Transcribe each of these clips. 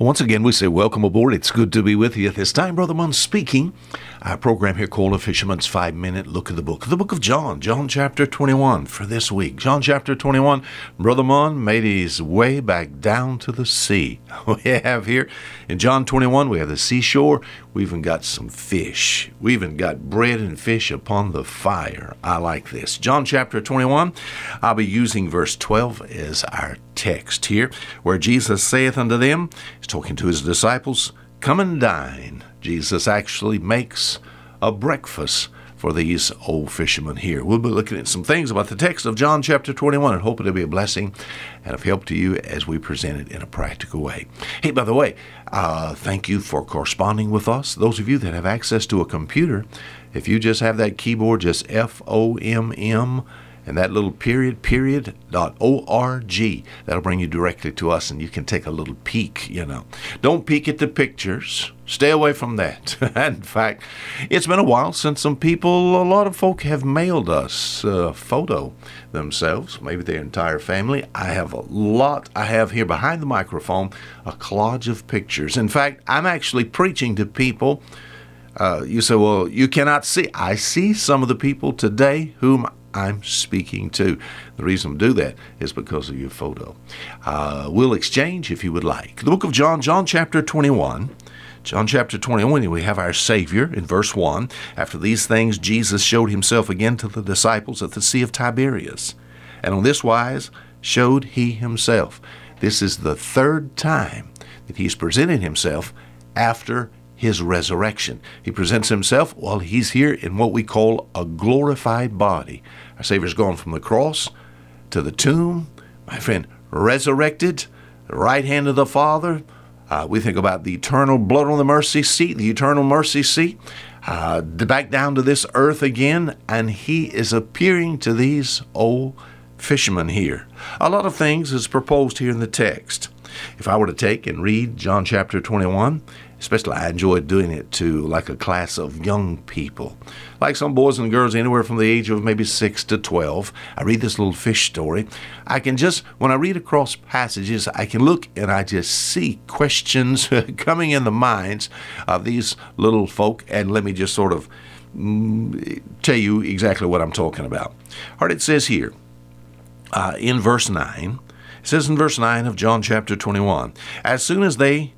Once again, we say welcome aboard. It's good to be with you. This time, Brother Munn speaking. Our program here called A Fisherman's Five Minute Look at the Book, the book of John, John chapter 21 for this week. John chapter 21, Brother Munn made his way back down to the sea. We have here in John 21, we have the seashore. We even got some fish. We even got bread and fish upon the fire. I like this. John chapter 21, I'll be using verse 12 as our text here, where Jesus saith unto them, talking to his disciples, Come and dine. Jesus actually makes a breakfast for these old fishermen here. We'll be looking at some things about the text of John chapter 21 and hope it'll be a blessing and of help to you as we present it in a practical way. Hey, by the way, uh, thank you for corresponding with us. Those of you that have access to a computer, if you just have that keyboard, just F O M M and that little period period dot org that'll bring you directly to us and you can take a little peek you know. Don't peek at the pictures. Stay away from that. In fact it's been a while since some people a lot of folk have mailed us a photo themselves maybe their entire family. I have a lot i have here behind the microphone a collage of pictures. In fact i'm actually preaching to people uh, you say, well, you cannot see. I see some of the people today whom I'm speaking to. The reason we do that is because of your photo. Uh, we'll exchange if you would like. The book of John, John chapter 21. John chapter 21, we have our Savior in verse 1. After these things, Jesus showed himself again to the disciples at the Sea of Tiberias. And on this wise showed he himself. This is the third time that he's presented himself after his resurrection. He presents himself while he's here in what we call a glorified body. Our Savior's gone from the cross to the tomb, my friend, resurrected, right hand of the Father. Uh, we think about the eternal blood on the mercy seat, the eternal mercy seat, uh, back down to this earth again, and he is appearing to these old fishermen here. A lot of things is proposed here in the text. If I were to take and read John chapter 21 especially I enjoyed doing it to like a class of young people, like some boys and girls anywhere from the age of maybe 6 to 12. I read this little fish story. I can just, when I read across passages, I can look and I just see questions coming in the minds of these little folk, and let me just sort of mm, tell you exactly what I'm talking about. All right, it says here uh, in verse 9, it says in verse 9 of John chapter 21, as soon as they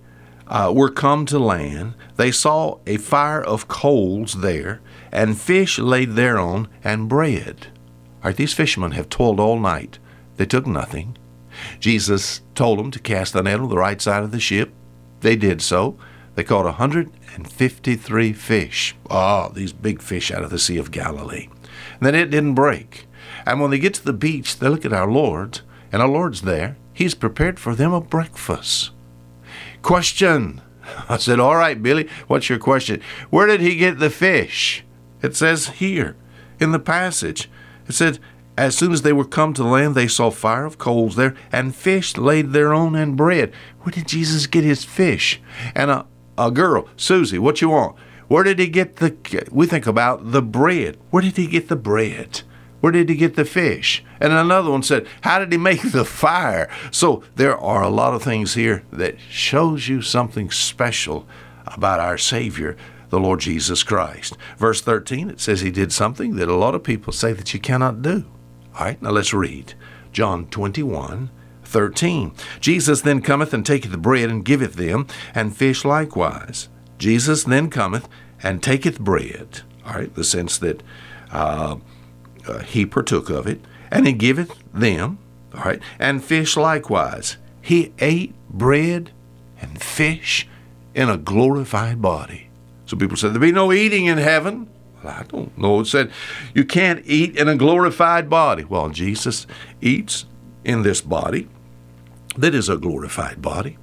uh, were come to land, they saw a fire of coals there, and fish laid thereon, and bread. All right, these fishermen have toiled all night. They took nothing. Jesus told them to cast the net on the right side of the ship. They did so. They caught a 153 fish. Oh, these big fish out of the Sea of Galilee. And then it didn't break. And when they get to the beach, they look at our Lord, and our Lord's there. He's prepared for them a breakfast. Question. I said, All right, Billy, what's your question? Where did he get the fish? It says here in the passage. It said, As soon as they were come to the land, they saw fire of coals there, and fish laid thereon and bread. Where did Jesus get his fish? And a, a girl, Susie, what you want? Where did he get the, we think about the bread. Where did he get the bread? Where did he get the fish? And another one said, How did he make the fire? So there are a lot of things here that shows you something special about our Savior, the Lord Jesus Christ. Verse 13, it says he did something that a lot of people say that you cannot do. All right, now let's read. John 21, 13. Jesus then cometh and taketh the bread and giveth them, and fish likewise. Jesus then cometh and taketh bread. All right, the sense that uh, uh, he partook of it, and he giveth them, all right, and fish likewise. He ate bread and fish in a glorified body. So people said, There'll be no eating in heaven. Well, I don't know. It said, You can't eat in a glorified body. Well, Jesus eats in this body that is a glorified body.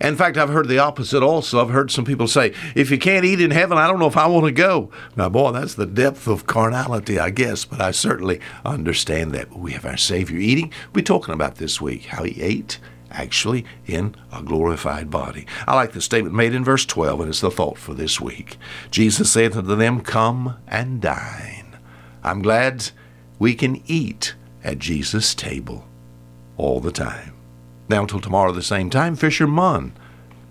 In fact, I've heard the opposite also. I've heard some people say, if you can't eat in heaven, I don't know if I want to go. Now, boy, that's the depth of carnality, I guess, but I certainly understand that. We have our Savior eating. We're talking about this week how he ate actually in a glorified body. I like the statement made in verse 12, and it's the thought for this week. Jesus saith unto them, Come and dine. I'm glad we can eat at Jesus' table all the time. Now, until tomorrow the same time, Fisher Munn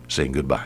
saying goodbye.